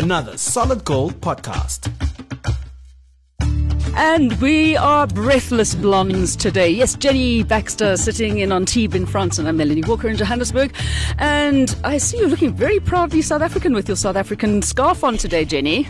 another Solid Gold podcast. And we are breathless blondes today. Yes, Jenni Baxter sitting in Antibes in France, and I'm Melanie Walker in Johannesburg. And I see you looking very proudly South African with your South African scarf on today, Jenni.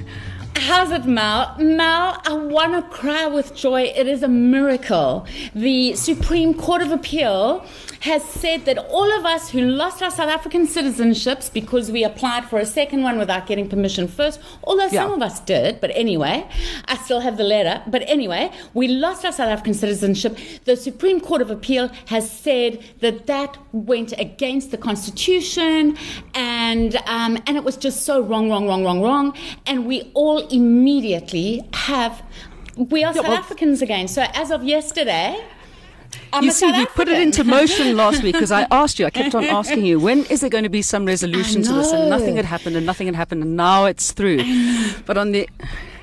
How's it, Mal? Mal, I want to cry with joy. It is a miracle. The Supreme Court of Appeal has said that all of us who lost our South African citizenships because we applied for a second one without getting permission first, although Yeah. some of us did, but anyway, I still have the letter. But anyway, we lost our South African citizenship. The Supreme Court of Appeal has said that that went against the Constitution, and um, and it was just so wrong, wrong, wrong, wrong, wrong. And we all immediately have. We are South well- Africans again. So as of yesterday, I'm you see, South we put it into motion last week because I asked you, I kept on asking you, when is there going to be some resolution to this? And nothing had happened, and nothing had happened, and now it's through. But on the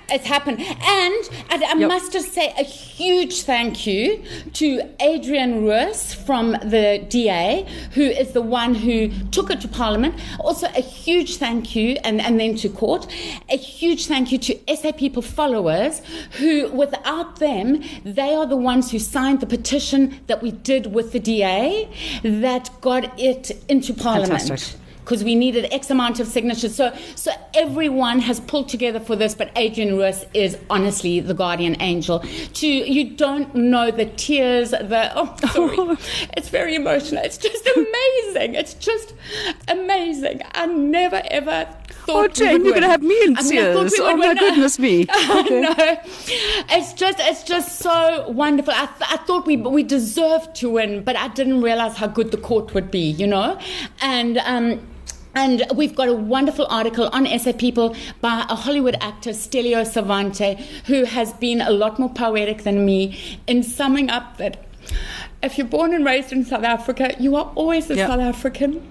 It's happened. And I, I Yep. must just say a huge thank you to Adrian Roos from the DA, who is the one who took it to Parliament. Also, a huge thank you, and, and then to court. A huge thank you to SA People followers, who, without them, they are the ones who signed the petition that we did with the DA that got it into Parliament Fantastic. Because we needed X amount of signatures. So, so everyone has pulled together for this. But Adrian Roos is honestly the guardian angel. To you don't know the tears, the oh, sorry, it's very emotional. It's just amazing. It's just amazing. I never ever. Thought Oh, Jane, you're gonna have me in I mean, I tears. we Oh, my goodness me. Okay. know. It's just, it's just so wonderful. I, th- I thought we we deserved to win, but I didn't realize how good the court would be. You know, and. um and we've got a wonderful article on SA People by a Hollywood actor, Stelio Savante, who has been a lot more poetic than me in summing up that if you're born and raised in South Africa, you are always a Yeah. South African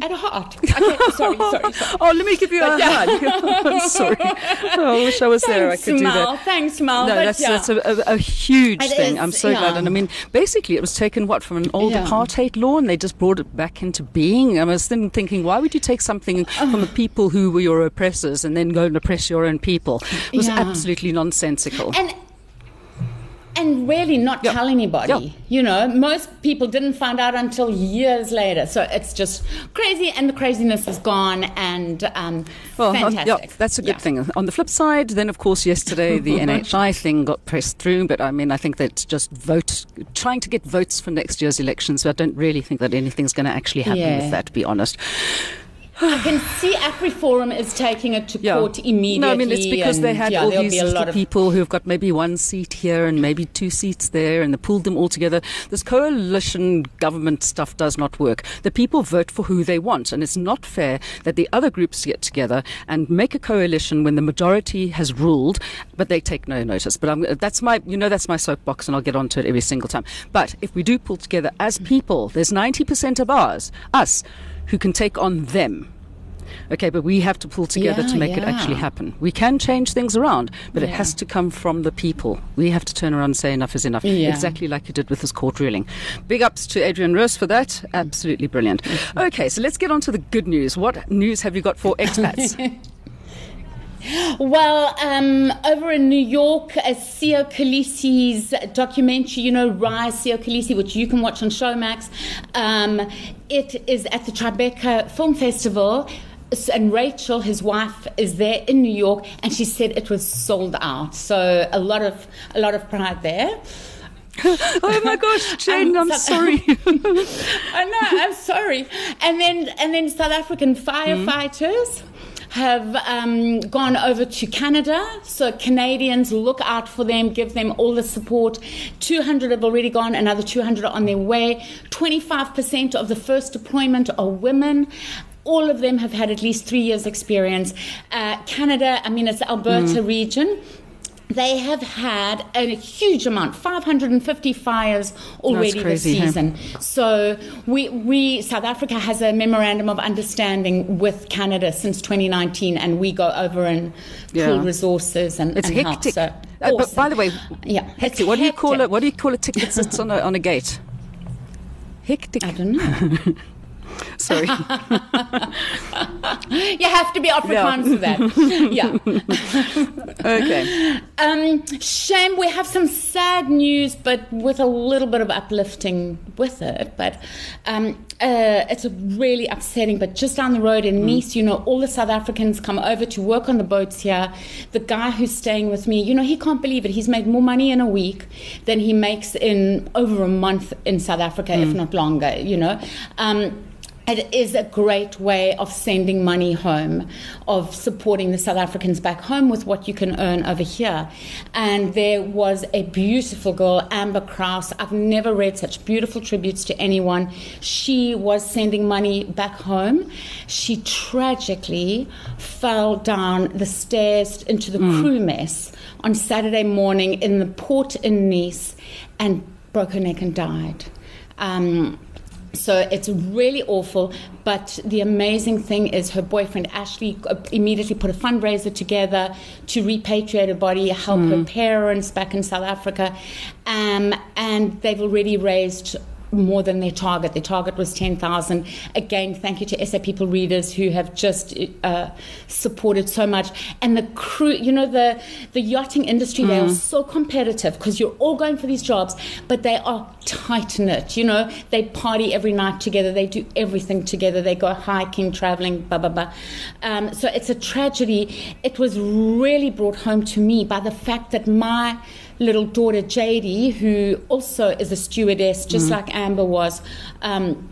at a heart. Okay, sorry, sorry, sorry. Oh, let me give you a yeah. hug. I'm sorry. Oh, I wish I was there. I Thanks, could do that. Thanks, Mal. No, that's, yeah. that's a, a, a huge It thing. is, I'm so glad. And I mean, basically, it was taken, what, from an old Yeah. apartheid law, and they just brought it back into being. I was then thinking, why would you take something from the oh. people who were your oppressors and then go and oppress your own people? It was Yeah. absolutely nonsensical. and and really not Yeah. tell anybody. Yeah. You know, most people didn't find out until years later. So it's just crazy, and the craziness is gone, and um, Well, fantastic. yeah, that's a good thing. On the flip side, then of course yesterday the NHI thing got pressed through, but I mean I think that's just vote trying to get votes for next year's elections. So I don't really think that anything's going to actually happen with that. To be honest, I can see AfriForum is taking it to court immediately. No, I mean it's because they had yeah, all these be a little lot of people who've got maybe one seat here and maybe two seats there, and they pulled them all together. This coalition government stuff does not work. The people vote for who they want, and it's not fair that the other groups get together and make a coalition when the majority has ruled, but they take no notice. But I'm, that's my, you know, that's my soapbox, and I'll get onto it every single time. But if we do pull together as people, there's 90% of ours, us, who can take on them. Okay, but we have to pull together to Yeah, make it actually happen. We can change things around, but it has to come from the people. We have to turn around and say enough is enough. Yeah. Exactly like you did with this court ruling. Big ups to Adrian Roos for that. Absolutely brilliant. Okay, so let's get on to the good news. What news have you got for expats? Well, um, over in New York, uh, Siya Kolisi's documentary, you know, Rise, Siya Kolisi, which you can watch on Showmax, um, it is at the Tribeca Film Festival. And Rachel, his wife, is there in New York, and she said it was sold out. So a lot of a lot of pride there. oh my gosh, Jane, Um, I'm so- sorry. I know. I'm sorry. And then and then South African firefighters. Have um, gone over to Canada, so Canadians look out for them, give them all the support. 200 have already gone, another 200 are on their way. 25% of the first deployment are women. All of them have had at least three years' experience. Uh, Canada, I mean, it's Alberta region. They have had a huge amount, 550 fires already this crazy, huh? season. So we, we South Africa has a memorandum of understanding with Canada since 2019, and we go over and Yeah. pool resources and It's and help. hectic. So, Uh, but by the way, yeah, hectic. What do you call it? What do you call a ticket that sits on a, on a gate? Hectic. I don't know. Sorry. you have to be Afrikaans for that. yeah. okay. Um, shame we have some sad news, but with a little bit of uplifting with it. But um, uh, it's really upsetting. But just down the road in Nice, you know, all the South Africans come over to work on the boats here. The guy who's staying with me, you know, he can't believe it. He's made more money in a week than he makes in over a month in South Africa, if not longer. You know. Um, it is a great way of sending money home, of supporting the South Africans back home with what you can earn over here. And there was a beautiful girl, Amber Kraus. I've never read such beautiful tributes to anyone. She was sending money back home. She tragically fell down the stairs into the crew mess on Saturday morning in the port in Nice and broke her neck and died. Um, so it's really awful. But the amazing thing is, her boyfriend Ashley uh, immediately put a fundraiser together to repatriate her body, help her parents back in South Africa, um, and they've already raised more than their target. Their target was 10,000. Again, thank you to SA People readers who have just uh, supported so much. And the crew, you know, the, the yachting industry, they are so competitive because you're all going for these jobs, but they are tight knit. You know, they party every night together, they do everything together, they go hiking, traveling, blah, blah, blah. Um, so it's a tragedy. It was really brought home to me by the fact that my little daughter Jadie, who also is a stewardess, just like Amber was. Um,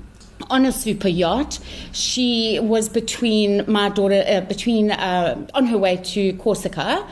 on a super yacht, she was between my daughter, uh, between uh, on her way to Corsica,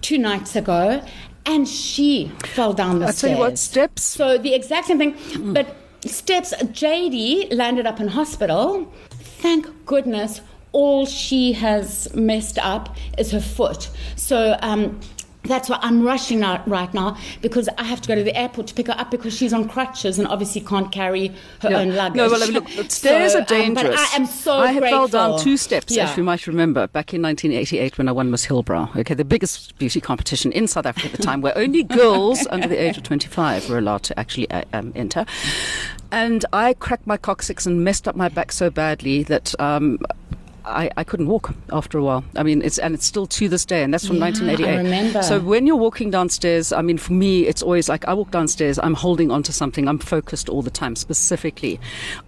two nights ago, and she fell down the I stairs. tell you what, steps. So the exact same thing, but steps. JD landed up in hospital. Thank goodness, all she has messed up is her foot. So. Um, that's why I'm rushing out right now because I have to go to the airport to pick her up because she's on crutches and obviously can't carry her Yeah. own luggage. No, well, I mean, look, stairs So, are um, dangerous. but I am so I had fell down two steps, Yeah. as you might remember, back in 1988 when I won Miss Hillbrow. Okay, the biggest beauty competition in South Africa at the time, where only girls under the age of 25 were allowed to actually uh, um, enter. And I cracked my coccyx and messed up my back so badly that. Um, I, I couldn't walk after a while. I mean, it's and it's still to this day, and that's from Yeah, I 1988. remember. So when you're walking downstairs, I mean, for me, it's always like I walk downstairs, I'm holding onto something, I'm focused all the time, specifically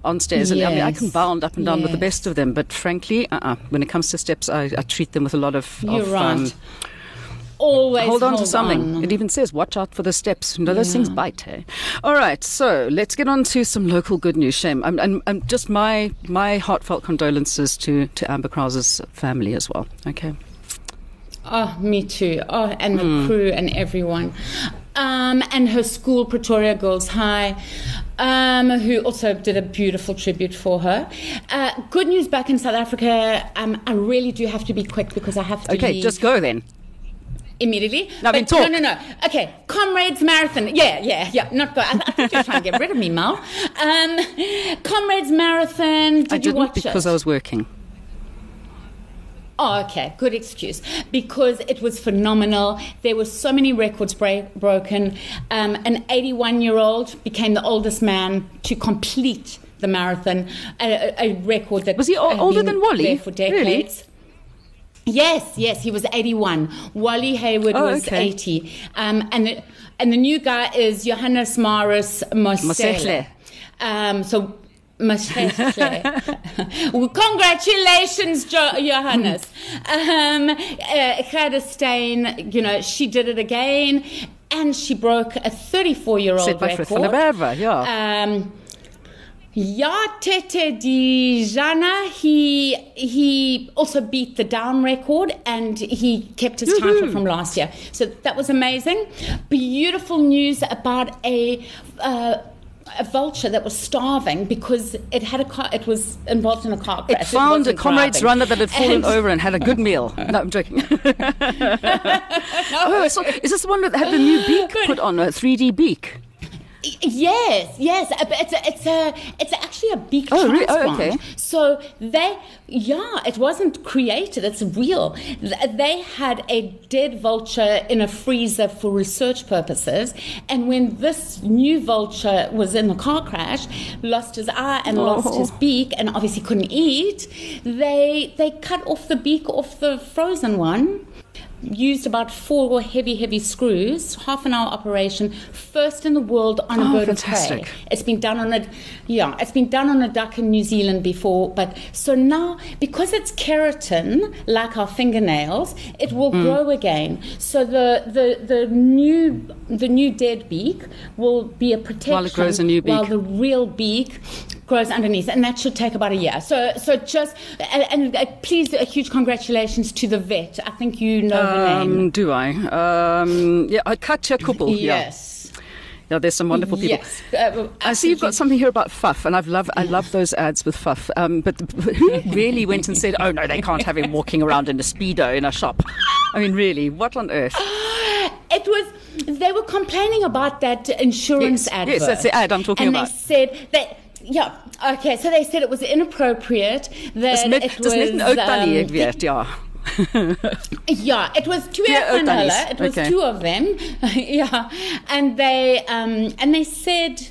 on stairs. And I mean, I can bound up and down with the best of them, but frankly, uh-uh. when it comes to steps, I, I treat them with a lot of. You're of, right. um, Always hold on to something. on. It even says, watch out for the steps. You know, those things bite, hey? All right, so let's get on to some local good news, Shame. And, and, and just my, my heartfelt condolences to, to Amber Krause's family as well, okay? Oh, me too. Oh, and the Hmm. crew and everyone. Um, and her school, Pretoria Girls High, um, who also did a beautiful tribute for her. Uh, good news back in South Africa. Um, I really do have to be quick because I have to Okay, leave just go then. Immediately. No, But talk. No, no, no. Okay, Comrades Marathon. Yeah, yeah, yeah. Not good. I, I think you're trying to get rid of me, Mal. Um, Comrades Marathon. Did I didn't watch because it? I was working. Oh, okay, good excuse. Because it was phenomenal. There were so many records break, broken. Um, an 81 year old became the oldest man to complete the marathon, a, a- record that Was he older than Wally? for Really? Yes, yes, he was 81. Wally Hayward Oh, was okay. 80. Um, and, the, and the new guy is Johannes Maurus Mosele. Um, so, well, congratulations, jo- Johannes. um, uh, Steyn, you know, she did it again. And she broke a 34 year old Said by record. Van der Merwe, yeah. Um, ja, Tete Dijana, he, he also beat the down record and he kept his title from last year. So that was amazing. Beautiful news about a. Uh, a vulture that was starving because it had a car. It was involved in a car crash. It found a comrade's driving. runner that had fallen And- over and had a good meal. No, I'm joking. oh, so is this the one that had the new beak put on, a 3D beak? Yes, yes. but It's a, it's a, it's actually a beak Oh, really? Oh, okay. So they, yeah, it wasn't created. It's real. They had a dead vulture in a freezer for research purposes, and when this new vulture was in a car crash, lost his eye and lost Oh. his beak, and obviously couldn't eat, they they cut off the beak off the frozen one used about four heavy, heavy screws, half an hour operation, first in the world on a Oh, bird fantastic. of prey. It's been done on a, yeah, it's been done on a duck in New Zealand before, but so now because it's keratin, like our fingernails, it will Hmm. grow again. So the, the the new the new dead beak will be a protection While it grows a new beak, while the real beak grows underneath, and that should take about a year. So, so just and, and uh, please, a huge congratulations to the vet. I think you know her name. Um, do I? Um, yeah, Katja Koeppel. Yeah. Yes. yeah, there's some wonderful people. Yes. Uh, I see you've got something here about Faf, and I've love I love those ads with Faf. Um, but who really went and said, "Oh no, they can't have him walking around in a speedo in a shop"? I mean, really, what on earth? It was. They were complaining about that insurance Yes, ad. yes, that's the ad I'm talking and about. And they said that. Yeah. Okay. So they said it was inappropriate. That net, it dis net 'n ou tannie, ek um, weet, ja. Yeah, it was two Yeah, oh. It was Okay. two of them. yeah, and they um, and they said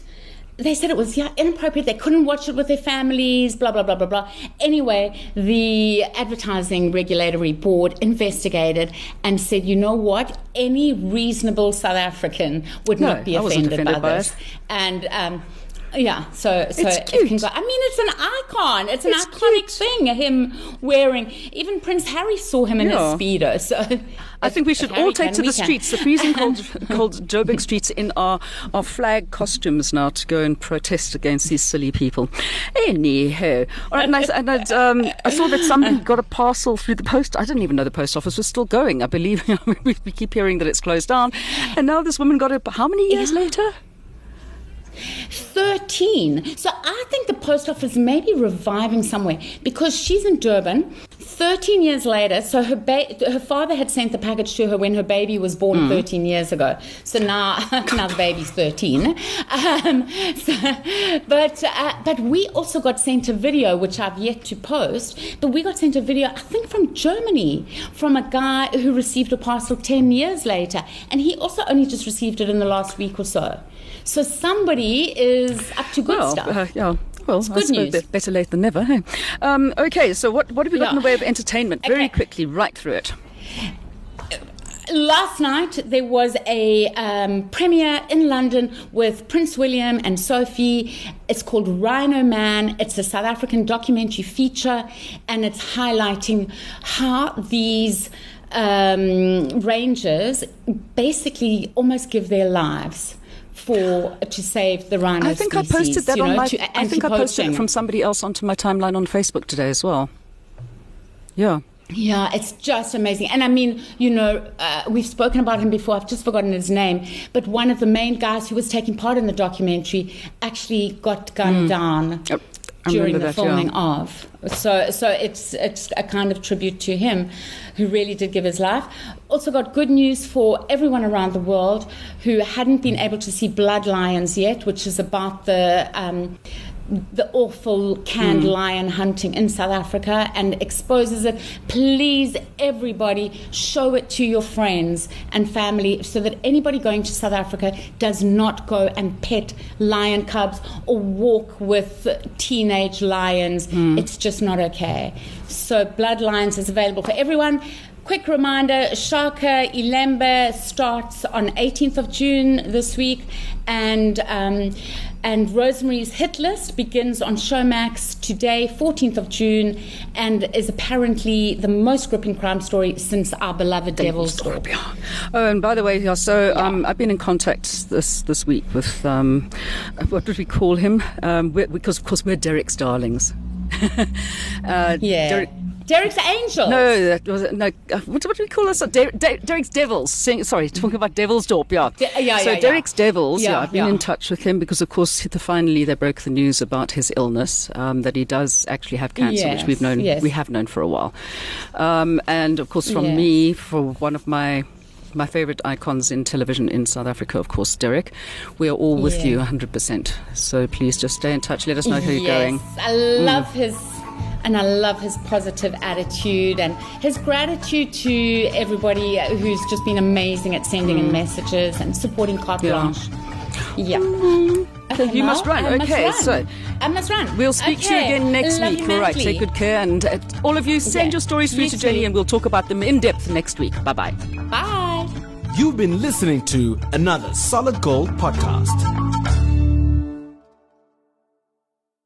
they said it was yeah inappropriate. They couldn't watch it with their families. Blah blah blah blah blah. Anyway, the advertising regulatory board investigated and said, you know what? Any reasonable South African would No, not be offended, offended by, by this. it. And um, yeah, so so It's it cute. can go. I mean, it's an icon. It's an It's iconic cute. thing. Him wearing. Even Prince Harry saw him in Yeah. his speedo. So I think we should all take to the streets, the freezing cold, cold Joburg streets, in our, our flag costumes now to go and protest against these silly people. Anyhow, all right, and I, and um, I saw that somebody got a parcel through the post. I didn't even know the post office was still going. I believe we, we keep hearing that it's closed down, and now this woman got it. How many years Yeah. later? 13. So I think the post office may be reviving somewhere because she's in Durban. 13 years later, so her ba- her father had sent the package to her when her baby was born 13 years ago. So now, now the baby's 13. Um, so, but uh, but we also got sent a video, which I've yet to post. But we got sent a video, I think from Germany, from a guy who received a parcel 10 years later, and he also only just received it in the last week or so. So somebody is up to good well, stuff. uh, yeah. Well, I good news. better late than never. Hey? Um, okay, so what, what have we got in the way of entertainment? Very quickly, right through it. Last night there was a um, premiere in London with Prince William and Sophie. It's called Rhino Man. It's a South African documentary feature, and it's highlighting how these um, rangers basically almost give their lives. For to save the rhino I think I posted that you on my. I think I posted it from somebody else onto my timeline on Facebook today as well. Yeah. Yeah, it's just amazing. And I mean, you know, uh, we've spoken about him before. I've just forgotten his name. But one of the main guys who was taking part in the documentary actually got gunned down Yep, I during the that, yeah. filming of. So, so it's it's a kind of tribute to him, who really did give his life. Also, got good news for everyone around the world who hadn't been able to see Blood Lions yet, which is about the. Um, the awful canned Hmm. lion hunting in South Africa and exposes it. Please, everybody, show it to your friends and family so that anybody going to South Africa does not go and pet lion cubs or walk with teenage lions. Hmm. It's just not okay. So, Blood Lions is available for everyone. Quick reminder Shaka Ilembe starts on 18th of June this week, and um, and Rosemary's Hit List begins on Showmax today, 14th of June, and is apparently the most gripping crime story since our beloved Devil's Dorp. Oh, and by the way, yeah, so um, I've been in contact this this week with um, what would we call him? Um, because of course we're Derek's darlings. uh, Yeah. Derek, Derek's Angel. no, that was no. Uh, what, what do we call this? Der, Der, Derek's Devils. Sing, sorry, talking about Devil's Dorp. Yeah. De- yeah, so yeah, yeah. Derek's Devils. Yeah, Yeah, I've been yeah. in touch with him because, of course, the, finally they broke the news about his illness um, that he does actually have cancer, which we've known yes. we have known for a while. Um, and of course, from Yes. me, for one of my my favorite icons in television in South Africa, of course, Derek. We are all with Yeah. you 100%. So please just stay in touch. Let us know how you're yes, going. I love his and I love his positive attitude and his gratitude to everybody who's just been amazing at sending in messages and supporting Carte Yeah. Blanche. Yeah. Okay, You must run. I must Okay, run. so I must run. We'll speak to you again next love week. you All right, take good care. And uh, all of you, send Yeah, your stories through you to Jenni too. and we'll talk about them in depth next week. Bye bye. Bye. You've been listening to another Solid Gold podcast.